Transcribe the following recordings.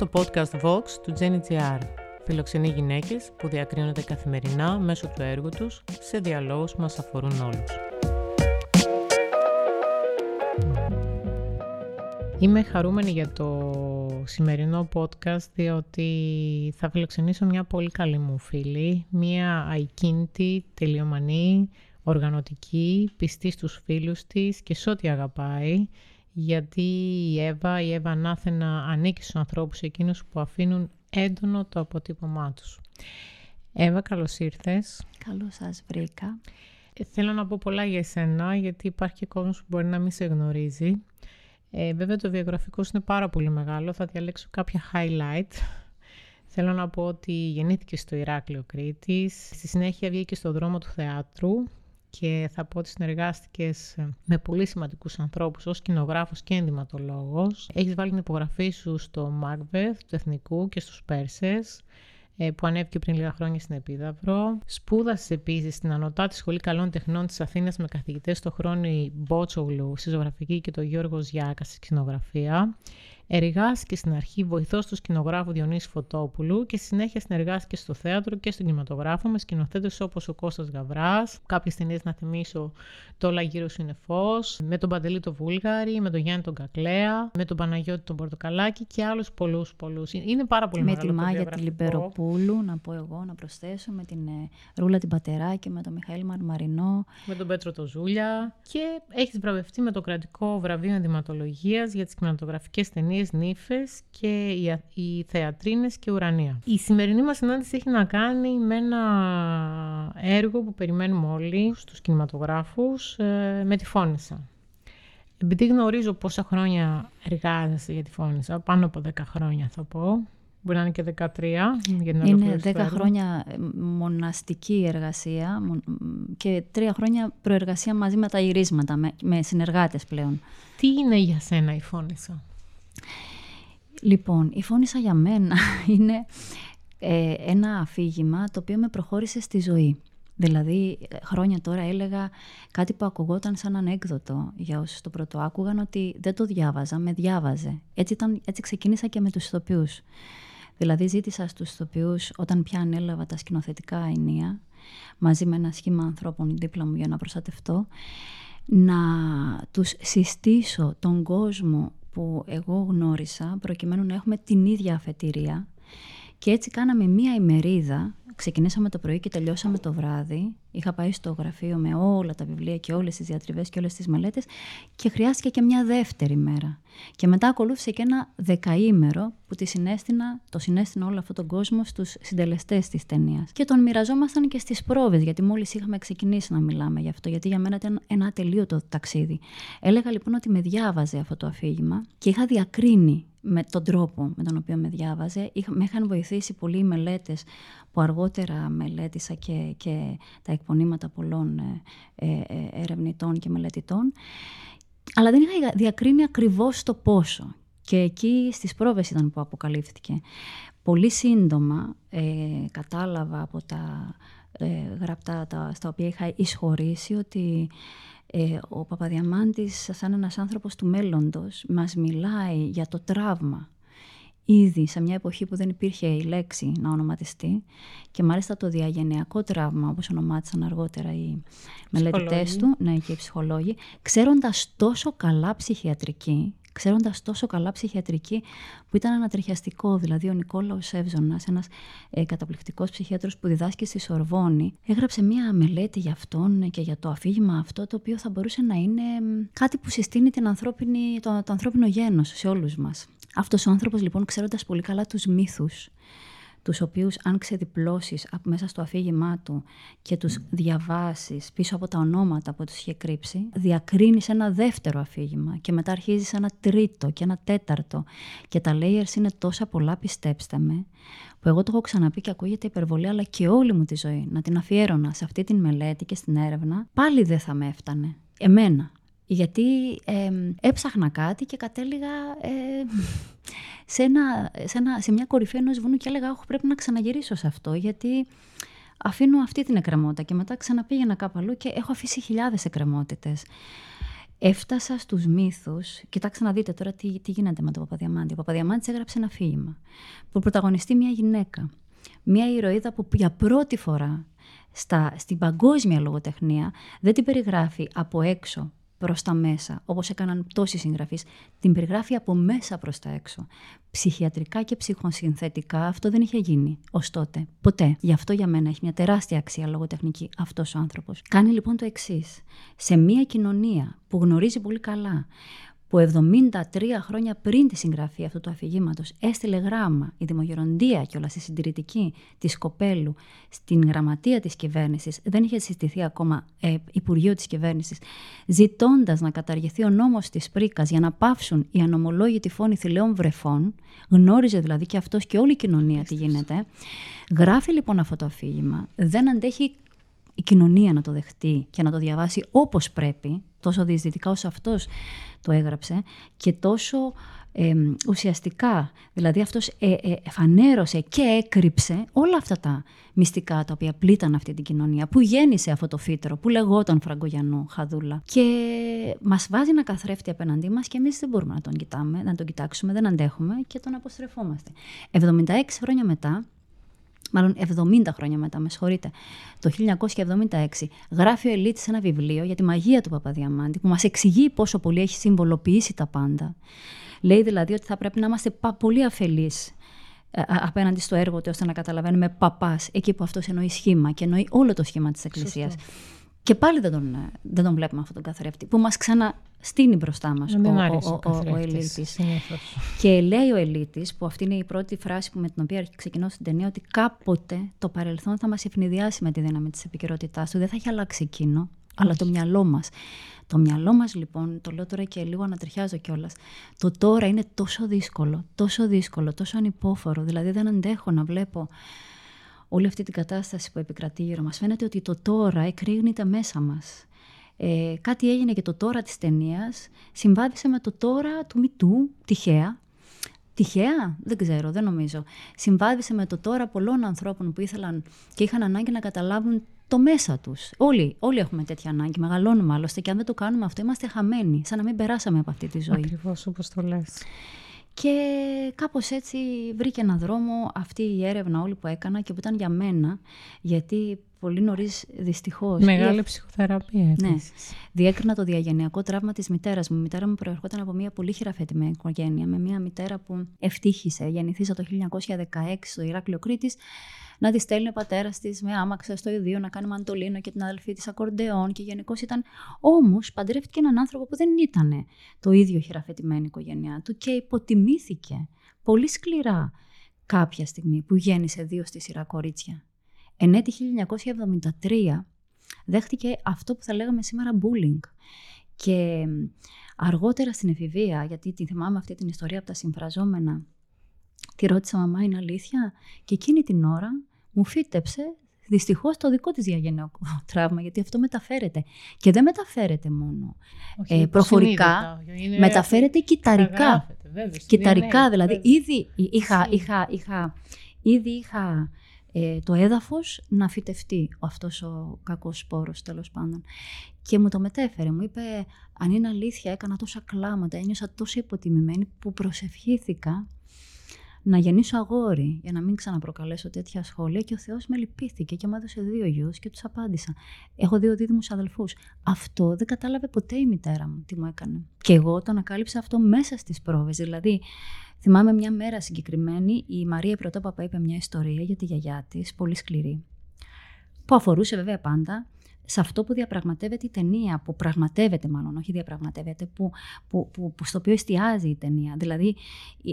το podcast Vox του GenGR. Φιλοξενεί γυναίκες που διακρίνονται καθημερινά μέσω του έργου τους σε διαλόγους που μας αφορούν όλους. Είμαι χαρούμενη για το σημερινό podcast διότι θα φιλοξενήσω μια πολύ καλή μου φίλη, μια αϊκίνητη, τελειομανή, οργανωτική, πιστή στους φίλους της και σε ό,τι αγαπάει γιατί η Εύα, η Εύα Ανάθενα ανήκει στους ανθρώπους εκείνους που αφήνουν έντονο το αποτύπωμά τους. Εύα, καλώς ήρθες. Καλώς σας βρήκα. Ε, θέλω να πω πολλά για εσένα, γιατί υπάρχει και κόσμος που μπορεί να μην σε γνωρίζει. Ε, βέβαια το βιογραφικό σου είναι πάρα πολύ μεγάλο, θα διαλέξω κάποια highlight. Θέλω να πω ότι γεννήθηκε στο Ηράκλειο Κρήτης, στη συνέχεια βγήκε στο δρόμο του θεάτρου και θα πω ότι συνεργάστηκες με πολύ σημαντικούς ανθρώπους ως κοινογράφος και ενδυματολόγος. Έχεις βάλει την υπογραφή σου στο Macbeth του Εθνικού και στους Πέρσες ε, που ανέβηκε πριν λίγα χρόνια στην Επίδαυρο. Σπούδασες επίσης στην Ανωτάτη Σχολή Καλών Τεχνών της Αθήνας με καθηγητές στο Χρόνι Μπότσογλου στη ζωγραφική και το Γιώργος Γιάκας στη σκηνογραφία. Εργάστηκε στην αρχή βοηθός του σκηνογράφου Διονύσης Φωτόπουλου και στη συνέχεια συνεργάστηκε στο θέατρο και στον κινηματογράφο με σκηνοθέτες όπως ο Κώστας Γαβράς, κάποιες ταινίες να θυμίσω Το Όλα γύρω σου είναι φως, με τον Παντελή το Βούλγαρη, με τον Γιάννη τον Κακλέα, με τον Παναγιώτη τον Πορτοκαλάκη και άλλους πολλούς πολλούς. Είναι πάρα πολύ με μεγάλο. Με τη Μάγια τη Λιμπεροπούλου, να πω εγώ, να προσθέσω, με την ε, Ρούλα την Πατεράκη, με τον Μιχαήλ Μαρμαρινό. Με τον Πέτρο το Ζούλια. Και έχεις βραβευτεί με το κρατικό βραβείο ενδυματολογίας για τις κινηματογραφικές ταινίες νύφες και οι, οι θεατρίνες και ουρανία. Η σημερινή μας συνάντηση έχει να κάνει με ένα έργο που περιμένουμε όλοι στους κινηματογράφους ε, με τη Φώνησα. Επειδή γνωρίζω πόσα χρόνια εργάζεσαι για τη Φώνησα, πάνω από 10 χρόνια θα πω, Μπορεί να είναι και 13 για την Είναι 10 χρόνια ε, μοναστική εργασία και 3 χρόνια προεργασία μαζί με τα ηρίσματα, με, με συνεργάτες πλέον. Τι είναι για σένα η Φώνησα; Λοιπόν, η φώνησα για μένα είναι ε, ένα αφήγημα το οποίο με προχώρησε στη ζωή. Δηλαδή, χρόνια τώρα έλεγα κάτι που ακουγόταν σαν ανέκδοτο για όσους το πρώτο άκουγαν ότι δεν το διάβαζα, με διάβαζε. Έτσι, ήταν, έτσι ξεκίνησα και με τους ηθοποιούς. Δηλαδή, ζήτησα στους ηθοποιούς όταν πια ανέλαβα τα σκηνοθετικά ενία, μαζί με ένα σχήμα ανθρώπων δίπλα μου για να προστατευτώ, να τους συστήσω τον κόσμο που εγώ γνώρισα προκειμένου να έχουμε την ίδια αφετηρία. Και έτσι κάναμε μία ημερίδα, ξεκινήσαμε το πρωί και τελειώσαμε το βράδυ. Είχα πάει στο γραφείο με όλα τα βιβλία και όλες τις διατριβές και όλες τις μελέτες και χρειάστηκε και μια δεύτερη μέρα. Και μετά ακολούθησε και ένα δεκαήμερο που τη συνέστηνα, το συνέστηνα όλο αυτόν τον κόσμο στους συντελεστές της ταινίας. Και τον μοιραζόμασταν και στις πρόβες, γιατί μόλις είχαμε ξεκινήσει να μιλάμε γι' αυτό, γιατί για μένα ήταν ένα ατελείωτο ταξίδι. Έλεγα λοιπόν ότι με διάβαζε αυτό το αφήγημα και είχα διακρίνει με τον τρόπο με τον οποίο με διάβαζε. Με είχαν βοηθήσει πολλοί οι μελέτες που αργότερα μελέτησα και, και τα εκπονήματα πολλών ε, ε, ε, ερευνητών και μελετητών. Αλλά δεν είχα διακρίνει ακριβώς το πόσο. Και εκεί στις πρόβες ήταν που αποκαλύφθηκε. Πολύ σύντομα κατάλαβα από τα γραπτά τα, στα οποία είχα εισχωρήσει ότι ε, ο Παπαδιαμάντης σαν ένας άνθρωπος του μέλλοντος μας μιλάει για το τραύμα. Ήδη σε μια εποχή που δεν υπήρχε η λέξη να ονοματιστεί και μάλιστα το διαγενειακό τραύμα όπως ονομάτισαν αργότερα οι μελετητές του ναι, και οι ψυχολόγοι ξέροντας τόσο καλά ψυχιατρική ξέροντας τόσο καλά ψυχιατρική που ήταν ανατριχιαστικό. Δηλαδή, ο Νικόλαος Εύζονα, ένας ε, καταπληκτικός ψυχίατρο που διδάσκει στη Σορβόνη, έγραψε μία μελέτη για αυτόν και για το αφήγημα αυτό, το οποίο θα μπορούσε να είναι κάτι που συστήνει την ανθρώπινη, το, το ανθρώπινο γένος σε όλους μας. Αυτός ο άνθρωπος, λοιπόν, ξέροντας πολύ καλά τους μύθους, τους οποίους αν ξεδιπλώσεις μέσα στο αφήγημά του και τους διαβάσεις πίσω από τα ονόματα που τους είχε κρύψει, διακρίνεις ένα δεύτερο αφήγημα και μετά αρχίζεις ένα τρίτο και ένα τέταρτο και τα layers είναι τόσα πολλά πιστέψτε με που εγώ το έχω ξαναπεί και ακούγεται υπερβολή αλλά και όλη μου τη ζωή να την αφιέρωνα σε αυτή την μελέτη και στην έρευνα πάλι δεν θα με έφτανε. Εμένα, γιατί ε, έψαχνα κάτι και κατέληγα ε, σε, ένα, σε, ένα, σε μια κορυφή ενός βουνού και έλεγα «Όχι, πρέπει να ξαναγυρίσω σε αυτό, γιατί αφήνω αυτή την εκκρεμότητα και μετά ξαναπήγαινα κάπου αλλού και έχω αφήσει χιλιάδες εκκρεμότητες. έφτασα στους μύθους. Κοιτάξτε να δείτε τώρα τι, τι γίνεται με τον Παπαδιαμάντη. Ο Παπαδιαμάντης έγραψε ένα αφήγημα που πρωταγωνιστεί μια γυναίκα. Μια ηρωίδα που για πρώτη φορά στα, στην παγκόσμια λογοτεχνία δεν την περιγράφει από έξω προς τα μέσα, όπως έκαναν τόσοι συγγραφείς, την περιγράφει από μέσα προς τα έξω. Ψυχιατρικά και ψυχοσυνθετικά αυτό δεν είχε γίνει ως τότε. Ποτέ. Γι' αυτό για μένα έχει μια τεράστια αξία λογοτεχνική αυτός ο άνθρωπος. Κάνει λοιπόν το εξής. Σε μια κοινωνία που γνωρίζει πολύ καλά που 73 χρόνια πριν τη συγγραφή αυτού του αφηγήματος έστειλε γράμμα η Δημογεροντία και όλα στη συντηρητική της Κοπέλου στην γραμματεία της κυβέρνησης, δεν είχε συστηθεί ακόμα ε, Υπουργείο της Κυβέρνησης, ζητώντας να καταργηθεί ο νόμος της Πρίκας για να πάυσουν οι ανομολόγητοι φόνοι θηλαιών βρεφών, γνώριζε δηλαδή και αυτός και όλη η κοινωνία τι γίνεται. Γράφει λοιπόν αυτό το αφήγημα, δεν αντέχει η κοινωνία να το δεχτεί και να το διαβάσει όπως πρέπει, τόσο διεισδυτικά όσο αυτός το έγραψε και τόσο ουσιαστικά. Δηλαδή αυτός ε, ε, εφανέρωσε και έκρυψε όλα αυτά τα μυστικά τα οποία πλήτταν αυτή την κοινωνία, που γέννησε αυτό το φύτρο, που λεγόταν Φραγκογιανού, Χαδούλα. Και μας βάζει να καθρέφτη απέναντί μας και εμείς δεν μπορούμε να τον κοιτάμε, να τον κοιτάξουμε, δεν αντέχουμε και τον αποστρεφόμαστε. 76 χρόνια μετά, μάλλον 70 χρόνια μετά, με συγχωρείτε, το 1976, γράφει ο Ελίτης ένα βιβλίο για τη μαγεία του Παπαδιαμάντη, που μας εξηγεί πόσο πολύ έχει συμβολοποιήσει τα πάντα. Λέει δηλαδή ότι θα πρέπει να είμαστε πολύ αφελείς ε, απέναντι στο έργο του, ώστε να καταλαβαίνουμε παπάς, εκεί που αυτός εννοεί σχήμα και εννοεί όλο το σχήμα της Εκκλησίας. Και πάλι δεν τον, δεν τον βλέπουμε αυτόν τον καθρέφτη, που μας ξαναστείνει μπροστά μας ο, ο, ο, ο, Ελίτης. Και λέει ο Ελίτης, που αυτή είναι η πρώτη φράση που με την οποία ξεκινώ στην ταινία, ότι κάποτε το παρελθόν θα μας ευνηδιάσει με τη δύναμη της επικαιρότητάς του. Δεν θα έχει αλλάξει εκείνο, αλλά το μυαλό μας. Το μυαλό μας λοιπόν, το λέω τώρα και λίγο ανατριχιάζω κιόλας. το τώρα είναι τόσο δύσκολο, τόσο δύσκολο, τόσο ανυπόφορο. Δηλαδή δεν αντέχω να βλέπω όλη αυτή την κατάσταση που επικρατεί γύρω μας. Φαίνεται ότι το τώρα εκρήγνεται μέσα μας. Ε, κάτι έγινε και το τώρα της ταινίας συμβάδισε με το τώρα του Μητού, τυχαία. Τυχαία, δεν ξέρω, δεν νομίζω. Συμβάδισε με το τώρα πολλών ανθρώπων που ήθελαν και είχαν ανάγκη να καταλάβουν το μέσα τους. Όλοι, όλοι έχουμε τέτοια ανάγκη. Μεγαλώνουμε άλλωστε και αν δεν το κάνουμε αυτό, είμαστε χαμένοι. Σαν να μην περάσαμε από αυτή τη ζωή. Ακριβώς όπως το λες. Και κάπως έτσι βρήκε ένα δρόμο αυτή η έρευνα όλη που έκανα και που ήταν για μένα, γιατί πολύ νωρίς δυστυχώς. Μεγάλη ψυχοθεραπεία. Ναι. Επίσης. Ναι. Διέκρινα το διαγενειακό τραύμα της μητέρας μου. Η μητέρα μου προερχόταν από μια πολύ χειραφετημένη οικογένεια, με μια μητέρα που ευτύχησε. Γεννηθήσα το 1916 στο Ηράκλειο Κρήτης να τη στέλνει ο πατέρας της με άμαξα στο ιδίο να κάνει μαντολίνο και την αδελφή της ακορντεόν και γενικώς ήταν. Όμως παντρεύτηκε έναν άνθρωπο που δεν ήταν το ίδιο χειραφετημένη οικογένειά του και υποτιμήθηκε πολύ σκληρά κάποια στιγμή που γέννησε δύο στη σειρά κορίτσια. Εν έτη 1973 δέχτηκε αυτό που θα λέγαμε σήμερα bullying. Και αργότερα στην εφηβεία, γιατί τη θυμάμαι αυτή την ιστορία από τα συμφραζόμενα, τη ρώτησα μαμά είναι αλήθεια; και εκείνη την ώρα μου φύτεψε δυστυχώς το δικό της διαγενειακό τραύμα, γιατί αυτό μεταφέρεται. Και δεν μεταφέρεται μόνο ε, προφορικά, μεταφέρεται κυταρικά. Κυταρικά, δηλαδή. Ήδη είχα, είχα, είχα, ήδη είχα ε, το έδαφος να φυτευτεί αυτός ο κακός σπόρος τέλος πάντων. Και μου το μετέφερε, μου είπε αν είναι αλήθεια έκανα τόσα κλάματα, ένιωσα τόσο υποτιμημένη που προσευχήθηκα να γεννήσω αγόρι για να μην ξαναπροκαλέσω τέτοια σχόλια και ο Θεός με λυπήθηκε και μου έδωσε δύο γιους και τους απάντησα. Έχω δύο δίδυμους αδελφούς. Αυτό δεν κατάλαβε ποτέ η μητέρα μου τι μου έκανε. Και εγώ το ανακάλυψα αυτό μέσα στις πρόβες. Δηλαδή, θυμάμαι μια μέρα συγκεκριμένη, η Μαρία Πρωτόπαπα είπε μια ιστορία για τη γιαγιά της, πολύ σκληρή, που αφορούσε βέβαια πάντα σε αυτό που διαπραγματεύεται η ταινία, που πραγματεύεται μάλλον, όχι διαπραγματεύεται, που, που, που, που στο οποίο εστιάζει η ταινία. Δηλαδή,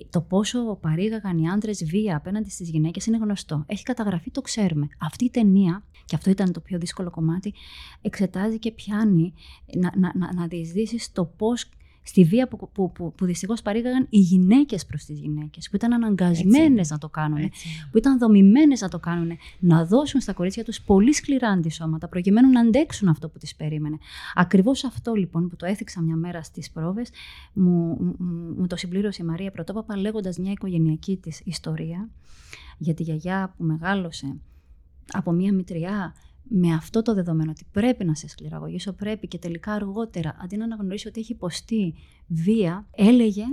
το πόσο παρήγαγαν οι άντρες βία απέναντι στις γυναίκες είναι γνωστό. Έχει καταγραφεί, το ξέρουμε. Αυτή η ταινία, και αυτό ήταν το πιο δύσκολο κομμάτι, εξετάζει και πιάνει να, να, να, να διεισδύσει το πώς στη βία που, που, που, που δυστυχώς παρήγαγαν οι γυναίκες προς τις γυναίκες, που ήταν αναγκασμένες να το κάνουν, που ήταν δομημένες να το κάνουν, να δώσουν στα κορίτσια τους πολύ σκληρά αντισώματα, προκειμένου να αντέξουν αυτό που τις περίμενε. Ακριβώς αυτό λοιπόν που το έθιξα μια μέρα στις πρόβες, μου, μου, μου το συμπλήρωσε η Μαρία Πρωτόπαπα λέγοντας μια οικογενειακή της ιστορία για τη γιαγιά που μεγάλωσε από μια μητριά με αυτό το δεδομένο ότι πρέπει να σε σκληραγωγήσω, πρέπει και τελικά αργότερα, αντί να αναγνωρίσει ότι έχει υποστεί βία, έλεγε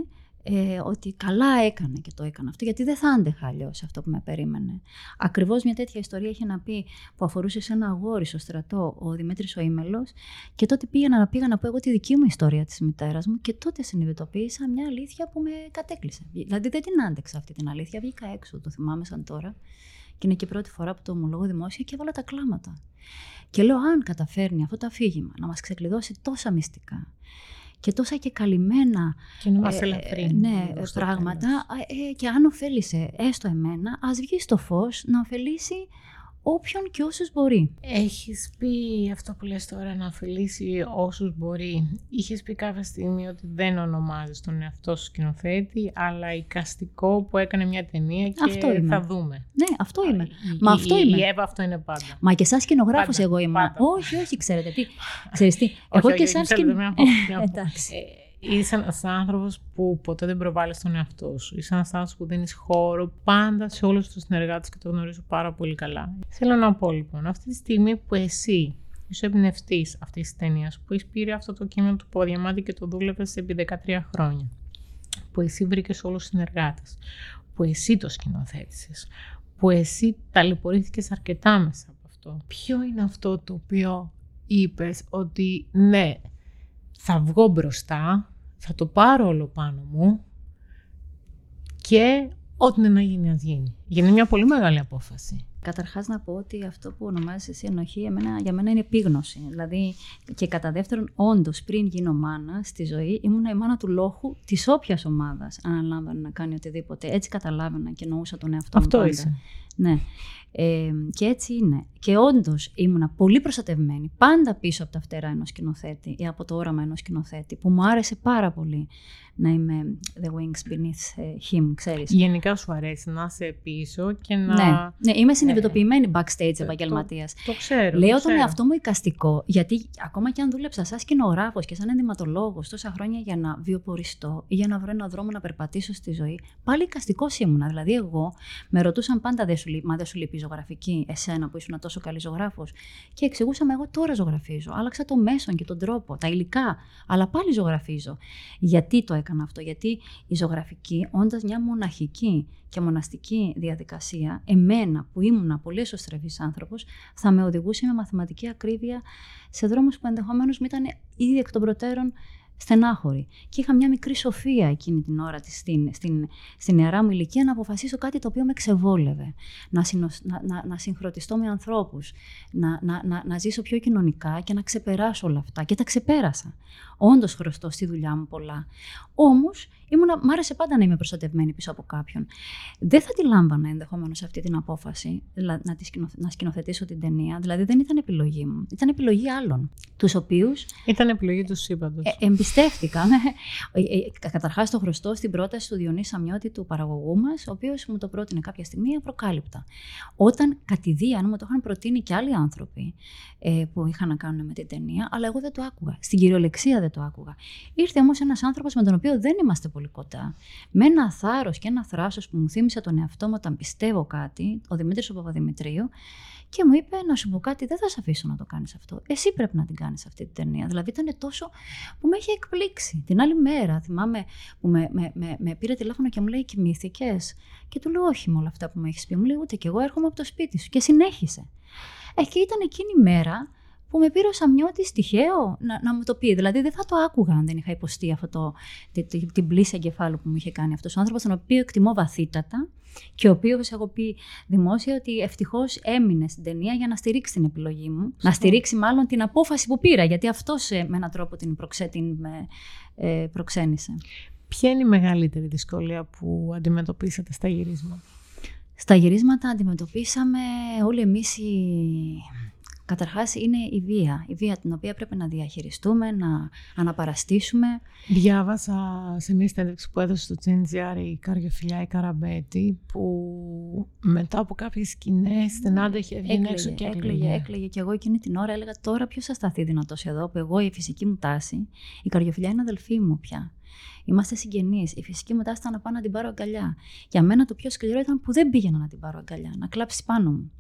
ε, ότι καλά έκανε και το έκανε αυτό, γιατί δεν θα άντεχα αλλιώς αυτό που με περίμενε. Ακριβώς μια τέτοια ιστορία είχε να πει που αφορούσε σε ένα αγόρι στο στρατό, ο Δημήτρης ο Ήμελος, και τότε πήγαινα να πήγα να πω εγώ τη δική μου ιστορία της μητέρας μου, και τότε συνειδητοποίησα μια αλήθεια που με κατέκλυσε. Δηλαδή δεν την άντεξα αυτή την αλήθεια, βγήκα έξω, το θυμάμαι σαν τώρα. Και είναι και η πρώτη φορά που το ομολόγω δημόσια και έβαλα τα κλάματα. Και λέω, αν καταφέρνει αυτό το αφήγημα να μας ξεκλειδώσει τόσα μυστικά, και τόσα και καλυμμένα και να μας ε, ναι, πράγματα ε, και αν ωφέλησε έστω εμένα, ας βγει στο φως να ωφελήσει όποιον και όσους μπορεί. Έχεις πει αυτό που λες τώρα να ωφελήσει όσους μπορεί. Είχες πει κάποια στιγμή ότι δεν ονομάζεις τον εαυτό σου σκηνοθέτη, αλλά εικαστικό που έκανε μια ταινία και αυτό θα δούμε. Ναι, αυτό είμαι. Η, Μα αυτό η, είμαι. Η Εύα αυτό είναι πάντα. Μα και σαν σκηνογράφος Πάντα, εγώ είμαι. πάντα. Όχι, όχι, ξέρετε τι. Ξέρεις τι. Εγώ Όχι, και όχι, σαν θέλω να πω, σκηνογράφος. να πω. Εντάξει. Ε, Είσαι ένας άνθρωπος που ποτέ δεν προβάλλεις τον εαυτό σου. Είσαι ένας άνθρωπος που δίνεις χώρο πάντα σε όλους τους συνεργάτες και το γνωρίζω πάρα πολύ καλά. Θέλω να πω λοιπόν, αυτή τη στιγμή που εσύ είσαι εμπνευστής αυτής της ταινίας, που έχεις πήρε αυτό το κείμενο του Ποδιαμάτη και το δούλευες επί 13 χρόνια, που εσύ βρήκες όλους τους συνεργάτες, που εσύ το σκηνοθέτησες, που εσύ ταλαιπωρήθηκες αρκετά μέσα από αυτό. Ποιο είναι αυτό το οποίο είπες ότι ναι, θα βγω μπροστά, θα το πάρω όλο πάνω μου και ό,τι είναι να γίνει, ας γίνει. Είναι μια πολύ μεγάλη απόφαση. Καταρχάς να πω ότι αυτό που ονομάζεις εσύ ενοχή εμένα, για μένα είναι επίγνωση. Δηλαδή, και κατά δεύτερον, όντως πριν γίνω μάνα στη ζωή, ήμουν η μάνα του λόγου της όποιας ομάδας αναλάμβανε να κάνει οτιδήποτε. Έτσι καταλάβαινα και εννοούσα τον εαυτό Αυτό μου. πάντα. είσαι. Ναι. Ε, και έτσι είναι. Και όντως ήμουνα πολύ προστατευμένη. Πάντα πίσω από τα φτερά ενός σκηνοθέτη ή από το όραμα ενός σκηνοθέτη, που μου άρεσε πάρα πολύ να είμαι the wings beneath ε, him, ξέρεις. Γενικά σου αρέσει να είσαι πίσω και να... Ναι, ναι, είμαι συνειδητοποιημένη backstage το- επαγγελματίας. Το ξέρω. Λέω το τον ξέρω. εαυτό μου εικαστικό, γιατί ακόμα και αν δούλεψα σαν σκηνογράφος και σαν ενδυματολόγος τόσα χρόνια για να βιοποριστώ ή για να βρω έναν δρόμο να περπατήσω στη ζωή, πάλι εικαστικός ήμουνα. Δηλαδή, εγώ με ρωτούσαν πάντα, δεν σου, λείπει- μα δεν σου λείπει η ζωγραφική, εσένα που ήσουν τόσο καλή ζωγράφος. Και εξηγούσαμε, εγώ τώρα ζωγραφίζω. Άλλαξα το μέσον και τον τρόπο, τα υλικά, αλλά πάλι ζωγραφίζω. Γιατί το έκανα αυτό, Γιατί η ζωγραφική, όντας μια μοναχική και μοναστική διαδικασία, εμένα που ήμουνα πολύ εσωστρεφής άνθρωπος, θα με οδηγούσε με μαθηματική ακρίβεια σε δρόμους που ενδεχομένως μου ήταν ήδη εκ των προτέρων στενάχωροι. Και είχα μια μικρή σοφία εκείνη την ώρα της, στην, στην, στην νεαρά μου ηλικία να αποφασίσω κάτι το οποίο με ξεβόλευε. Να, συνο- να, να, να συγχρονιστώ με ανθρώπους, να, να, να, να ζήσω πιο κοινωνικά και να ξεπεράσω όλα αυτά. Και τα ξεπέρασα. Όντως χρωστώ στη δουλειά μου πολλά. Όμως, ήμουνα, μ' άρεσε πάντα να είμαι προστατευμένη πίσω από κάποιον. Δεν θα τη λάμβανα ενδεχομένως αυτή την απόφαση δηλα- να, τη σκηνοθε- να σκηνοθετήσω την ταινία. Δηλαδή δεν ήταν επιλογή μου. Ήταν επιλογή άλλων. Τους οποίους Ήταν επιλογή του σύμπαντος. ε, εμπιστεύτηκα. ε, ε, Καταρχάς, το χρωστώ στην πρόταση του Διονύση Σαμιώτη, του παραγωγού μας, ο οποίος μου το πρότεινε κάποια στιγμή απροκάλυπτα. Όταν κατηδίαν μου το είχαν προτείνει και άλλοι άνθρωποι ε, που είχαν να κάνουν με την ταινία, αλλά εγώ δεν το άκουγα. Στην κυριολεξία δεν το άκουγα. Ήρθε όμως ένας άνθρωπος με τον οποίο δεν είμαστε πολύ κοντά, με ένα θάρρος και ένα θράσος που μου θύμισε τον εαυτό μου όταν πιστεύω κάτι, ο Δημήτρης ο Παπαδημητρίου, και μου είπε να σου πω κάτι, δεν θα σε αφήσω να το κάνεις αυτό. Εσύ πρέπει να την κάνεις αυτή την ταινία. Δηλαδή ήταν τόσο που με είχε εκπλήξει. Την άλλη μέρα θυμάμαι που με, με, με, με πήρε τηλέφωνο και μου λέει Κοιμήθηκες; Και του λέω Όχι με όλα αυτά που μου έχεις πει. Μου λέει Ούτε και εγώ έρχομαι από το σπίτι σου. Και συνέχισε. Ε, και ήταν εκείνη η μέρα που με πήρε ο Σαμιώτης τυχαίο να, να μου το πει. Δηλαδή δεν θα το άκουγα αν δεν είχα υποστεί αυτό το, τη- τη- την πλήση εγκεφάλου που μου είχε κάνει αυτός ο άνθρωπος, τον οποίο εκτιμώ βαθύτατα και ο οποίος έχω πει δημόσια ότι ευτυχώς έμεινε στην ταινία για να στηρίξει την επιλογή μου. Να στηρίξει μάλλον την απόφαση που πήρα, γιατί αυτός με έναν τρόπο την, προξέ, την με, ε, προξένησε. Ποια είναι η μεγαλύτερη δυσκολία που αντιμετωπίσατε στα γυρίσματα; Στα γυρίσματα αντιμετωπίσαμε όλοι εμείς η... Καταρχάς είναι η βία, η βία την οποία πρέπει να διαχειριστούμε, να αναπαραστήσουμε. Διάβασα σε μια συνέντευξη που έδωσε στο GNGR η Καριοφιλιά η Καραμπέτη που μετά από κάποιες σκηνές στην άντεχε έβγαινε έξω και έκλαιγε, έκλαιγε. έκλαιγε. Και εγώ εκείνη την ώρα έλεγα τώρα ποιος θα σταθεί δυνατός εδώ, που εγώ η φυσική μου τάση, η καρδιοφιλιά είναι αδελφή μου πια. Είμαστε συγγενείς. Η φυσική μου τάση ήταν να πάω να την πάρω αγκαλιά. Για μένα το πιο σκληρό ήταν που δεν πήγαινα να την πάρω αγκαλιά, να κλάψει πάνω μου.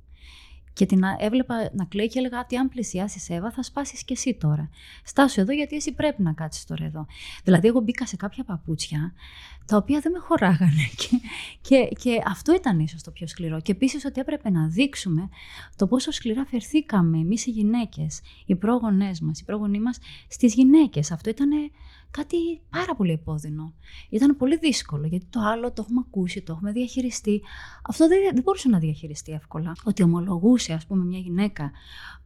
Και την έβλεπα να κλαίει και έλεγα ότι αν πλησιάσεις Εύα θα σπάσεις και εσύ τώρα. Στάσου εδώ γιατί εσύ πρέπει να κάτσεις τώρα εδώ. Δηλαδή, εγώ μπήκα σε κάποια παπούτσια τα οποία δεν με χωράγανε. Και, και, και αυτό ήταν ίσως το πιο σκληρό. Και επίσης ότι έπρεπε να δείξουμε το πόσο σκληρά φερθήκαμε εμείς οι γυναίκες, οι πρόγονές μας, οι πρόγονοί μας στις γυναίκες. Αυτό ήταν κάτι πάρα πολύ επώδυνο. Ήταν πολύ δύσκολο γιατί το άλλο το έχουμε ακούσει, το έχουμε διαχειριστεί. Αυτό δεν, δεν μπορούσε να διαχειριστεί εύκολα. Ότι ομολογούσε, ας πούμε, μια γυναίκα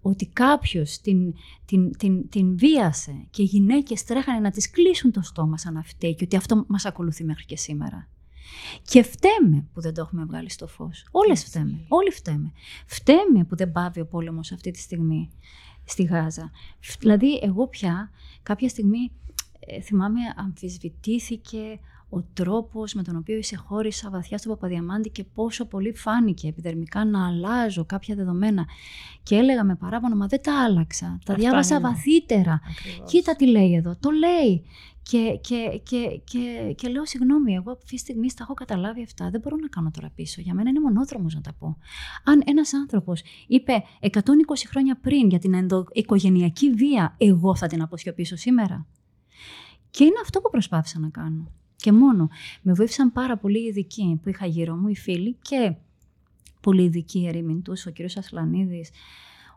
ότι κάποιος την, την, την, την βίασε και οι γυναίκες τρέχανε να τη κλείσουν το στόμα σαν να φταίει και ότι αυτό μας ακολουθεί μέχρι και σήμερα. Και φταίμε που δεν το έχουμε βγάλει στο φως. Όλες φταίμε. Όλοι φταίμε. Φταίμε που δεν πάβει ο πόλεμος αυτή τη στιγμή στη Γάζα. Δηλαδή, εγώ πια κάποια στιγμή ε, θυμάμαι αμφισβητήθηκε ο τρόπος με τον οποίο εισεχώρησα βαθιά στο Παπαδιαμάντη και πόσο πολύ φάνηκε επιδερμικά να αλλάζω κάποια δεδομένα. Και έλεγα με παράπονο, μα δεν τα άλλαξα. Τα διάβασα βαθύτερα. Κοίτα τι λέει εδώ. Το λέει. Και, και, και, και, και λέω, συγγνώμη, εγώ αυτή τη στιγμή τα έχω καταλάβει αυτά. Δεν μπορώ να κάνω τώρα πίσω. Για μένα είναι μονόδρομος να τα πω. Αν ένας άνθρωπος είπε 120 χρόνια πριν για την ενδοοικογενειακή βία, εγώ θα την αποσιωπήσω σήμερα. Και είναι αυτό που προσπάθησα να κάνω. Και μόνο. Με βοήθησαν πάρα πολύ οι ειδικοί που είχα γύρω μου, οι φίλοι και πολύ ειδικοί ερημιντούς, ο κ. Ασλανίδης,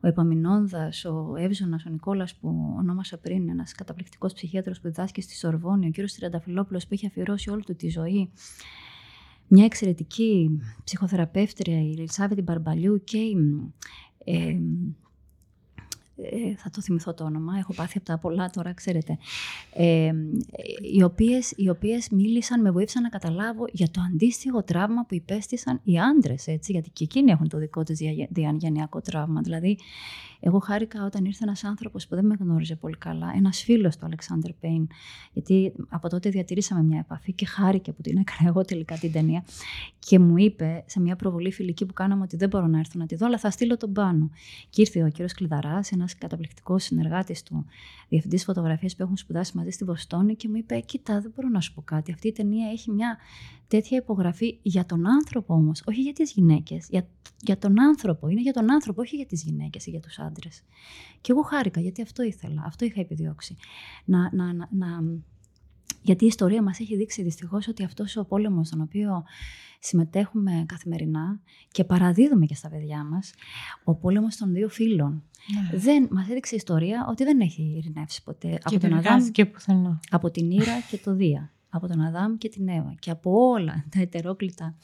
ο Επαμινόνδας, ο Εύζωνας, ο Νικόλας που ονόμασα πριν, ένας καταπληκτικός ψυχίατρος που διδάσκει στη Σορβόνη, ο κ. Τριανταφυλόπουλος που είχε αφιερώσει όλη του τη ζωή, μια εξαιρετική ψυχοθεραπεύτρια, η Ελισάβετη Μπαρμπαλιού και η ε, ε, θα το θυμηθώ το όνομα, έχω πάθει από τα πολλά τώρα, ξέρετε, ε, οι, οποίες, οι οποίες μίλησαν, με βοήθησαν να καταλάβω για το αντίστοιχο τραύμα που υπέστησαν οι άντρες, έτσι, γιατί και εκείνοι έχουν το δικό τους διαγενειακό τραύμα. Δηλαδή, εγώ χάρηκα όταν ήρθε ένας άνθρωπος που δεν με γνώριζε πολύ καλά, ένας φίλος του Αλεξάνδρ Πέιν, γιατί από τότε διατηρήσαμε μια επαφή και χάρηκε που την έκανα εγώ τελικά την ταινία. Και μου είπε σε μια προβολή φιλική που κάναμε ότι δεν μπορώ να έρθω να τη δω, αλλά θα στείλω τον πάνω. Και ήρθε ο κύριος Κλειδαράς, ένας καταπληκτικός συνεργάτης του, διευθυντής φωτογραφίας που έχουν σπουδάσει μαζί στη Βοστόνη, και μου είπε: Κοίτα, δεν μπορώ να σου πω κάτι. Αυτή η ταινία έχει μια τέτοια υπογραφή για τον άνθρωπο όμως, όχι για τις γυναίκες. Για, για τον άνθρωπο. Είναι για τον άνθρωπο, όχι για τις γυναίκες ή για τους άντρε. Και εγώ χάρηκα γιατί αυτό ήθελα, αυτό είχα επιδιώξει. Να, να, να, να... Γιατί η ιστορία μας έχει δείξει δυστυχώς ότι αυτός ο πόλεμος στον οποίο συμμετέχουμε καθημερινά και παραδίδουμε και στα παιδιά μας, ο πόλεμος των δύο φίλων. Ναι. Δεν, μας έδειξε η ιστορία ότι δεν έχει ειρηνεύσει ποτέ. Και από τον Αδάμ, και από την Ήρα και το Δία από τον Αδάμ και την Εύα και από όλα τα ετερόκλητα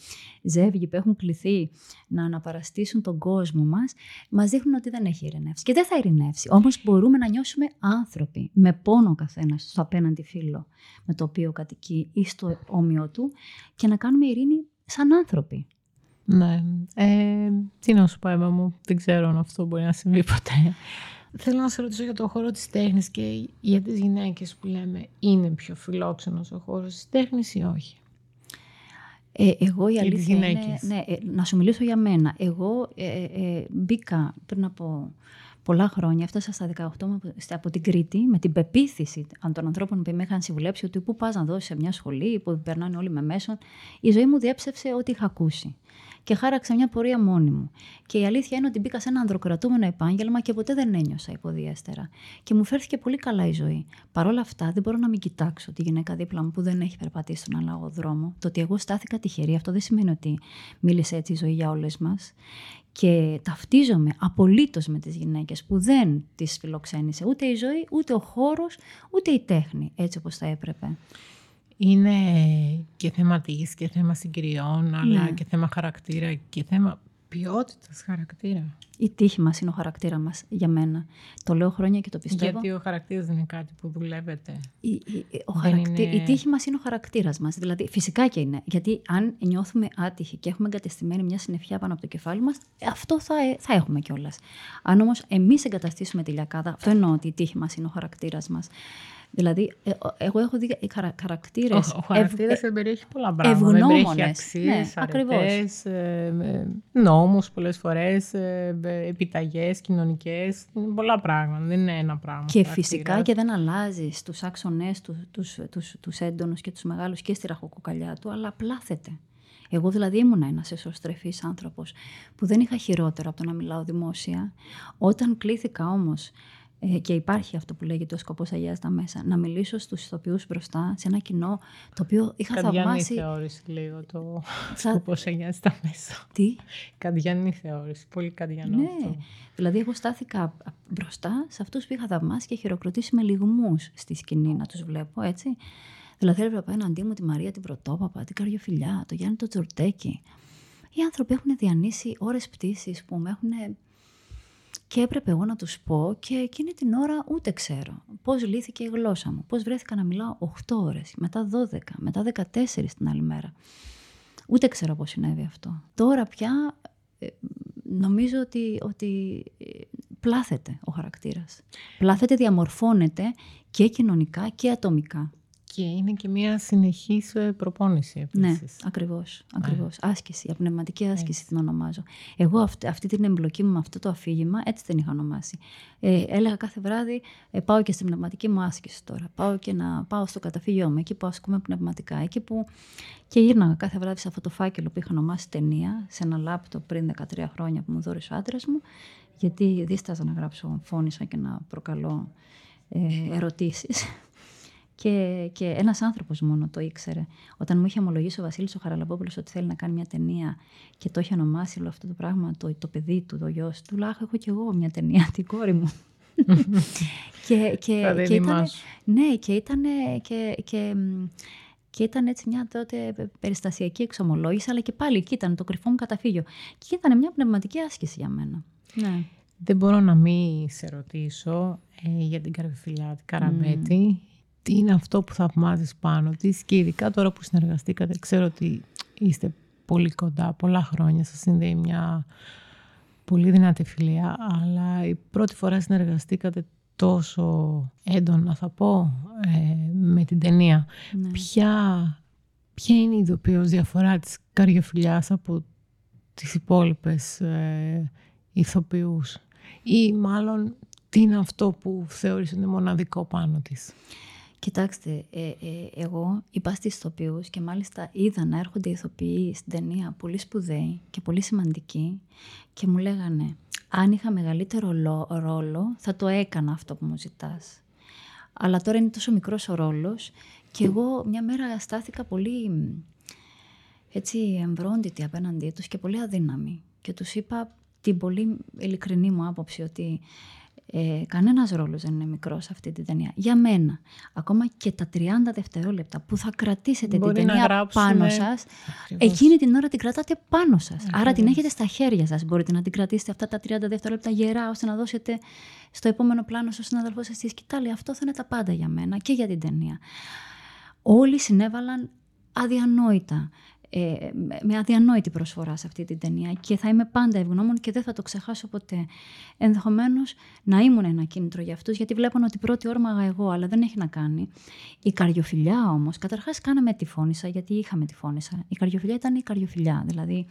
ζεύγη που έχουν κληθεί να αναπαραστήσουν τον κόσμο μας, μας δείχνουν ότι δεν έχει ειρηνεύσει. Και δεν θα ειρηνεύσει. Όμως μπορούμε να νιώσουμε άνθρωποι, με πόνο ο καθένας στο απέναντι φίλο με το οποίο κατοικεί ή στο όμοιο του και να κάνουμε ειρήνη σαν άνθρωποι. Ναι. Ε, τι να σου πω, Εύα μου, δεν ξέρω αν αυτό μπορεί να συμβεί ποτέ. Θέλω να σε ρωτήσω για το χώρο της τέχνης και για τις γυναίκες που λέμε είναι πιο φιλόξενος ο χώρος της τέχνης ή όχι; Ε, εγώ η αλήθεια είναι, ναι, ε, να σου μιλήσω για μένα. Εγώ ε, ε, μπήκα πριν από πολλά χρόνια, έφτασα στα 18 από την Κρήτη με την πεποίθηση των ανθρώπων που με είχαν συμβουλέψει ότι πού πας να δώσεις σε μια σχολή που περνάνε όλοι με μέσον. Η ζωή μου διέψευσε ό,τι είχα ακούσει και χάραξα μια πορεία μόνη μου. Και η αλήθεια είναι ότι μπήκα σε ένα ανδροκρατούμενο επάγγελμα και ποτέ δεν ένιωσα υποδιέστερα. Και μου φέρθηκε πολύ καλά η ζωή. Παρ' όλα αυτά, δεν μπορώ να μην κοιτάξω τη γυναίκα δίπλα μου που δεν έχει περπατήσει στον αλλαγό δρόμο. Το ότι εγώ στάθηκα τυχερή, αυτό δεν σημαίνει ότι μίλησε έτσι η ζωή για όλες μας. Και ταυτίζομαι απολύτως με τις γυναίκες που δεν τις φιλοξένησε ούτε η ζωή, ούτε ο χώρος, ούτε η τέχνη έτσι όπως θα έπρεπε είναι και θέμα τύχης και θέμα συγκυριών, αλλά ναι. και θέμα χαρακτήρα και θέμα ποιότητας χαρακτήρα. Η τύχη μας είναι ο χαρακτήρας μας για μένα. Το λέω χρόνια και το πιστεύω. Γιατί ο χαρακτήρας δεν είναι κάτι που δουλεύετε. Η, η, ο χαρακτή... είναι... η τύχη μας είναι ο χαρακτήρας μας. Δηλαδή, φυσικά και είναι. Γιατί αν νιώθουμε άτυχοι και έχουμε εγκατεστημένη μια συννεφιά πάνω από το κεφάλι μας, αυτό θα, θα έχουμε κιόλας. Αν όμως εμείς εγκαταστήσουμε τη λιακάδα, αυτό εννοώ ότι η τύχη μας είναι ο χαρακτήρας μας. Δηλαδή, ε, εγώ έχω δει χαρα, χαρακτήρες. Ο, ο χαρακτήρας ε, περιέχει πολλά πράγματα. Ευγνώμονες. Αξίες, ναι, αρετές, ε, νόμους πολλές φορές, ε, επιταγές κοινωνικές. Πολλά πράγματα. Δεν είναι ένα πράγμα. Και φυσικά και δεν αλλάζει τους άξονε, του τους, τους, τους έντονους και τους μεγάλους και στη ραχοκοκαλιά του, αλλά πλάθεται. Εγώ δηλαδή ήμουν ένας εσωστρεφής άνθρωπος που δεν είχα χειρότερο από το να μιλάω δημόσια. Όταν κλήθηκα όμως ε, και υπάρχει αυτό που λέγεται ο σκοπός αγιάζει τα μέσα. Να μιλήσω στους ηθοποιούς μπροστά σε ένα κοινό το οποίο είχα Καντιανή θαυμάσει. θεώρηση λίγο το θα... σκοπός αγιάζει τα μέσα. Τι; Καντιανή θεώρηση. Πολύ καντιανό ναι. αυτό. Δηλαδή, εγώ στάθηκα μπροστά σε αυτούς που είχα θαυμάσει και χειροκροτήσει με λιγμούς στη σκηνή να τους βλέπω, έτσι. Δηλαδή, έβλεπα απέναντί μου τη Μαρία την Πρωτόπαπα, την Καριοφιλιά, το Γιάννη το Τζορτέκι. Οι άνθρωποι έχουν διανύσει ώρες πτήσης που με έχουν και έπρεπε εγώ να τους πω και εκείνη την ώρα ούτε ξέρω πώς λύθηκε η γλώσσα μου, πώς βρέθηκα να μιλάω 8 ώρες, μετά 12, μετά 14 την άλλη μέρα. Ούτε ξέρω πώς συνέβη αυτό. Τώρα πια ε, νομίζω ότι, ότι ε, πλάθεται ο χαρακτήρας. Πλάθεται, διαμορφώνεται και κοινωνικά και ατομικά. Και είναι και μια συνεχής ε, προπόνηση επίσης. Ναι, ακριβώς. ακριβώς. Ναι. Άσκηση, πνευματική άσκηση την ονομάζω. Εγώ αυτή, αυτή την εμπλοκή μου με αυτό το αφήγημα έτσι την είχα ονομάσει. Ε, έλεγα κάθε βράδυ ε, πάω και στην πνευματική μου άσκηση τώρα. Πάω και να πάω στο καταφύγιό μου, εκεί που ασκούμε πνευματικά. Εκεί που και γύρναγα κάθε βράδυ σε αυτό το φάκελο που είχα ονομάσει ταινία, σε ένα λάπτο πριν 13 χρόνια που μου δώρισε ο άντρας μου, γιατί δίσταζα να γράψω φώνησα και να προκαλώ ε, ερωτήσεις. Και, και ένας άνθρωπος μόνο το ήξερε. Όταν μου είχε ομολογήσει ο Βασίλης ο Χαραλαμπόπουλος ότι θέλει να κάνει μια ταινία και το είχε ονομάσει όλο αυτό το πράγμα, το, το παιδί του, το γιος του, λέω: Έχω κι εγώ μια ταινία, την κόρη μου. και, και, και ήταν, ναι, και ήταν και, και, και ήταν έτσι μια τότε περιστασιακή εξομολόγηση, αλλά και πάλι εκεί ήταν το κρυφό μου καταφύγιο. Και ήταν μια πνευματική άσκηση για μένα. Ναι. Δεν μπορώ να μην σε ρωτήσω ε, για την καρφιλιά, την Καραμπέτη τι είναι αυτό που θαυμάζεις πάνω της και ειδικά τώρα που συνεργαστήκατε, ξέρω ότι είστε πολύ κοντά, πολλά χρόνια, σας συνδέει μια πολύ δυνατή φιλία, αλλά η πρώτη φορά συνεργαστήκατε τόσο έντονα θα πω ε, με την ταινία. Ναι. Ποια, ποια είναι η ειδοποιώς διαφορά της καριοφιλιάς από τις υπόλοιπες ε, ηθοποιούς; Ή μάλλον τι είναι αυτό που θεωρείς είναι μοναδικό πάνω της; Κοιτάξτε, ε, ε, εγώ είπα στις ηθοποιούς και μάλιστα είδα να έρχονται ηθοποιοί στην ταινία πολύ σπουδαίοι και πολύ σημαντικοί και μου λέγανε αν είχα μεγαλύτερο ρόλο θα το έκανα αυτό που μου ζητάς. Αλλά τώρα είναι τόσο μικρός ο ρόλος και εγώ μια μέρα στάθηκα πολύ έτσι εμβρόντιτη απέναντί τους και πολύ αδύναμη και τους είπα την πολύ ειλικρινή μου άποψη ότι ε, Κανένας ρόλος δεν είναι μικρός σε αυτή την ταινία. Για μένα, ακόμα και τα 30 δευτερόλεπτα που θα κρατήσετε την ταινία πάνω σας, εκείνη την ώρα την κρατάτε πάνω σας. Άρα την έχετε στα χέρια σας. Μπορείτε να την κρατήσετε αυτά τα 30 δευτερόλεπτα γερά, ώστε να δώσετε στο επόμενο πλάνο στον συνάδελφό σας τη σκητάλη. Αυτό θα είναι τα πάντα για μένα και για την ταινία. Όλοι συνέβαλαν αδιανόητα ε, με αδιανόητη προσφορά σε αυτή την ταινία και θα είμαι πάντα ευγνώμων και δεν θα το ξεχάσω ποτέ. Ενδεχομένως να ήμουν ένα κίνητρο για αυτούς, γιατί βλέπουν ότι πρώτη όρμαγα εγώ, αλλά δεν έχει να κάνει. Η καριοφιλιά όμως, καταρχάς κάναμε τη φώνησα, γιατί είχαμε τη φώνησα. Η καριοφιλιά ήταν η καριοφιλιά. Δηλαδή,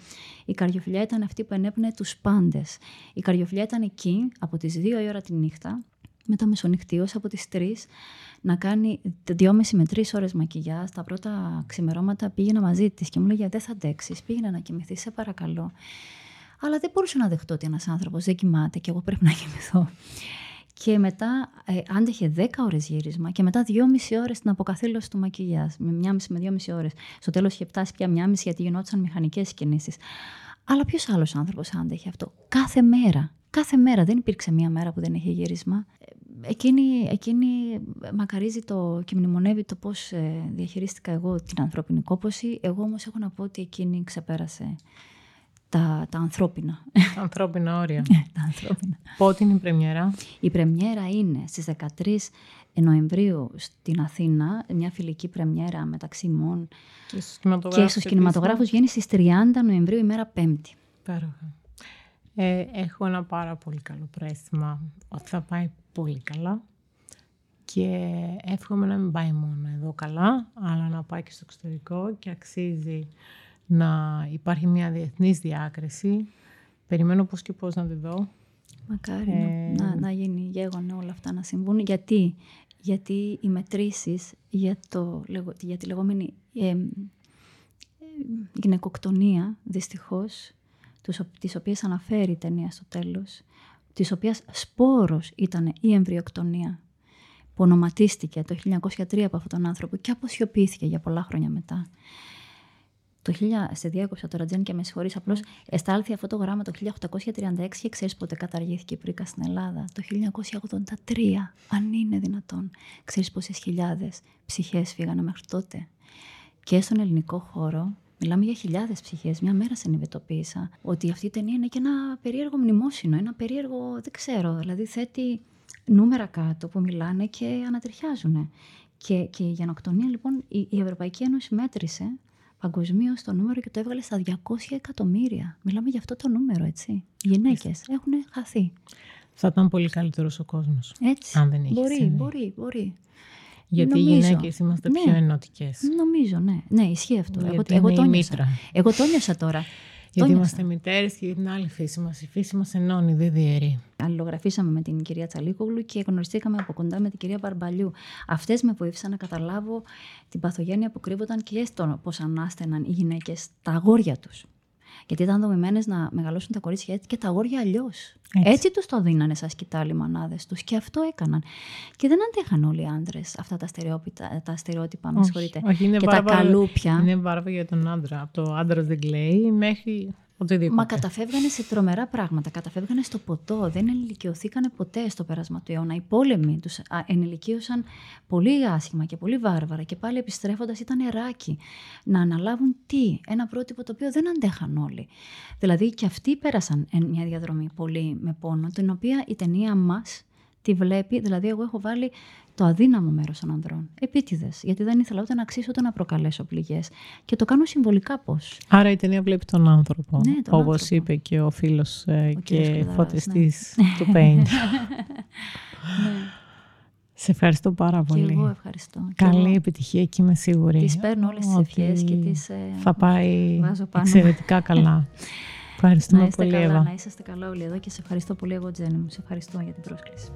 η καριοφιλιά ήταν αυτή που ενέπνεε τους πάντες. Η καριοφιλιά ήταν εκεί από τις 2 η ώρα τη νύχτα με τα μεσονυχτίως από τις 3 να κάνει 2,5 με 3 ώρες μακιγιά. Τα πρώτα ξημερώματα πήγαινα μαζί της και μου λέγε δεν θα αντέξεις, πήγαινε να κοιμηθείς, σε παρακαλώ. Αλλά δεν μπορούσα να δεχτώ ότι ένας άνθρωπος δεν κοιμάται και εγώ πρέπει να κοιμηθώ. Και μετά ε, άντεχε 10 ώρες γύρισμα και μετά 2,5 ώρες την αποκαθήλωση του μακιγιάζ. Με 1,5 με 2,5 ώρες. Στο τέλος είχε φτάσει πια 1,5 γιατί γινόντουσαν μηχανικές κινήσεις. Αλλά ποιος άλλος άνθρωπος άντεχε αυτό; Κάθε μέρα. Κάθε μέρα. Δεν υπήρξε μία μέρα που δεν είχε γύρισμα. Εκείνη, εκείνη μακαρίζει το και μνημονεύει το πώς ε, διαχειρίστηκα εγώ την ανθρώπινη κόπωση. Εγώ όμως έχω να πω ότι εκείνη ξεπέρασε τα, τα ανθρώπινα. Τα ανθρώπινα όρια. Ναι, τα ανθρώπινα. Πότε είναι η πρεμιέρα; Η πρεμιέρα είναι στις 13 Νοεμβρίου στην Αθήνα, μια φιλική πρεμιέρα μεταξύ ημών και στους κινηματογράφους, βγαίνει στις 30 Νοεμβρίου ημέρα Πέμπτη. Πέροχα. Ε, έχω ένα πάρα πολύ καλό πρέστημα ότι θα πάει πολύ καλά και εύχομαι να μην πάει μόνο εδώ καλά, αλλά να πάει και στο εξωτερικό και αξίζει να υπάρχει μια διεθνής διάκριση. Περιμένω πώς και πώς να τη δω. Μακάρι ε... να, να γίνει γέγονε όλα αυτά να συμβούν. Γιατί, Γιατί οι μετρήσεις για, το, για τη λεγόμενη ε, γυναικοκτονία, δυστυχώς, τις οποίες αναφέρει η ταινία στο τέλος, της οποίας σπόρος ήταν η εμβριοκτονία, που ονοματίστηκε το 1903 από αυτόν τον άνθρωπο και αποσιωπήθηκε για πολλά χρόνια μετά. Το 1000, σε διέκοψα τώρα Τζέν και με συγχωρείς, απλώς εστάλθη αυτό το γράμμα το 1836 και ξέρεις πότε καταργήθηκε η πρίκα στην Ελλάδα; Το 1983, αν είναι δυνατόν. Ξέρεις πόσες χιλιάδες ψυχές φύγανε μέχρι τότε; Και στον ελληνικό χώρο Μιλάμε για χιλιάδες ψυχές. Μια μέρα συνειδητοποίησα ότι αυτή η ταινία είναι και ένα περίεργο μνημόσυνο. Ένα περίεργο, δεν ξέρω. Δηλαδή θέτει νούμερα κάτω που μιλάνε και ανατριχιάζουν. Και, και η γενοκτονία λοιπόν η, η Ευρωπαϊκή Ένωση μέτρησε παγκοσμίως το νούμερο και το έβγαλε στα 200 εκατομμύρια. Μιλάμε για αυτό το νούμερο, έτσι. Οι γυναίκες έχουν χαθεί. Θα ήταν πολύ καλύτερος ο κόσμος. Έτσι. Αν δεν είχε Μπορεί, μπορεί, μπορεί. Γιατί Νομίζω. οι γυναίκες είμαστε Ναι. πιο ενωτικές. Νομίζω, ναι. Ναι, ισχύει αυτό. Εγώ, Γιατί εγώ, είναι το η νιώσα. μήτρα. εγώ το νιώσα τώρα. Γιατί νιώσα. είμαστε μητέρες και την άλλη φύση μας. Η φύση μας ενώνει, δεν διαιρεί. Αλληλογραφήσαμε με την κυρία Τσαλίκογλου και γνωριστήκαμε από κοντά με την κυρία Μπαρμπαλιού. Αυτές με βοήθησαν να καταλάβω την παθογένεια που κρύβονταν και στο πώς ανάστεναν οι γυναίκες τα αγόρια τους. Γιατί ήταν δομημένες να μεγαλώσουν τα κορίτσια έτσι και τα αγόρια αλλιώς. Έτσι. Έτσι, τους το δίνανε σαν σκητάλη μανάδες τους και αυτό έκαναν. Και δεν αντέχαν όλοι οι άντρες αυτά τα στερεόπιτα, τα στερεότυπα, με Όχι, συγχωρείτε. όχι, είναι και πάρα τα πολύ- καλούπια. Είναι βάρβα για τον άντρα. Από το άντρας δεν κλαίει μέχρι οτιδήποτε. Μα καταφεύγανε σε τρομερά πράγματα. Καταφεύγανε στο ποτό. Δεν ενηλικιωθήκανε ποτέ στο πέρασμα του αιώνα. Οι πόλεμοι τους ενηλικίωσαν πολύ άσχημα και πολύ βάρβαρα. Και πάλι επιστρέφοντας ήταν νεράκι. Να αναλάβουν τι, ένα πρότυπο το οποίο δεν αντέχαν όλοι. Δηλαδή και αυτοί πέρασαν εν- μια διαδρομή πολύ με πόνο, την οποία η ταινία μας τη βλέπει. Δηλαδή, εγώ έχω βάλει το αδύναμο μέρος των ανδρών. Επίτηδες. Γιατί δεν ήθελα ούτε να αξίσω ούτε να προκαλέσω πληγές. Και το κάνω συμβολικά πώς. Άρα η ταινία βλέπει τον άνθρωπο. Ναι, τον όπως άνθρωπο. είπε και ο φίλος ε, Ο κύριος και Κλειδαράς, φωτιστής του Paint. ναι. Σε ευχαριστώ πάρα Και πολύ. εγώ ευχαριστώ. Και Καλή εγώ επιτυχία και είμαι σίγουρη. Τις παίρνω όλες τις ότι ευχές και τις, ε, Θα πάει βάζω πάνω. εξαιρετικά καλά. Ευχαριστούμε να είστε πολύ, καλά, Εύα. να είσαστε καλά όλοι εδώ και σε ευχαριστώ πολύ εγώ Τζέννη μου. Σε ευχαριστώ για την πρόσκληση.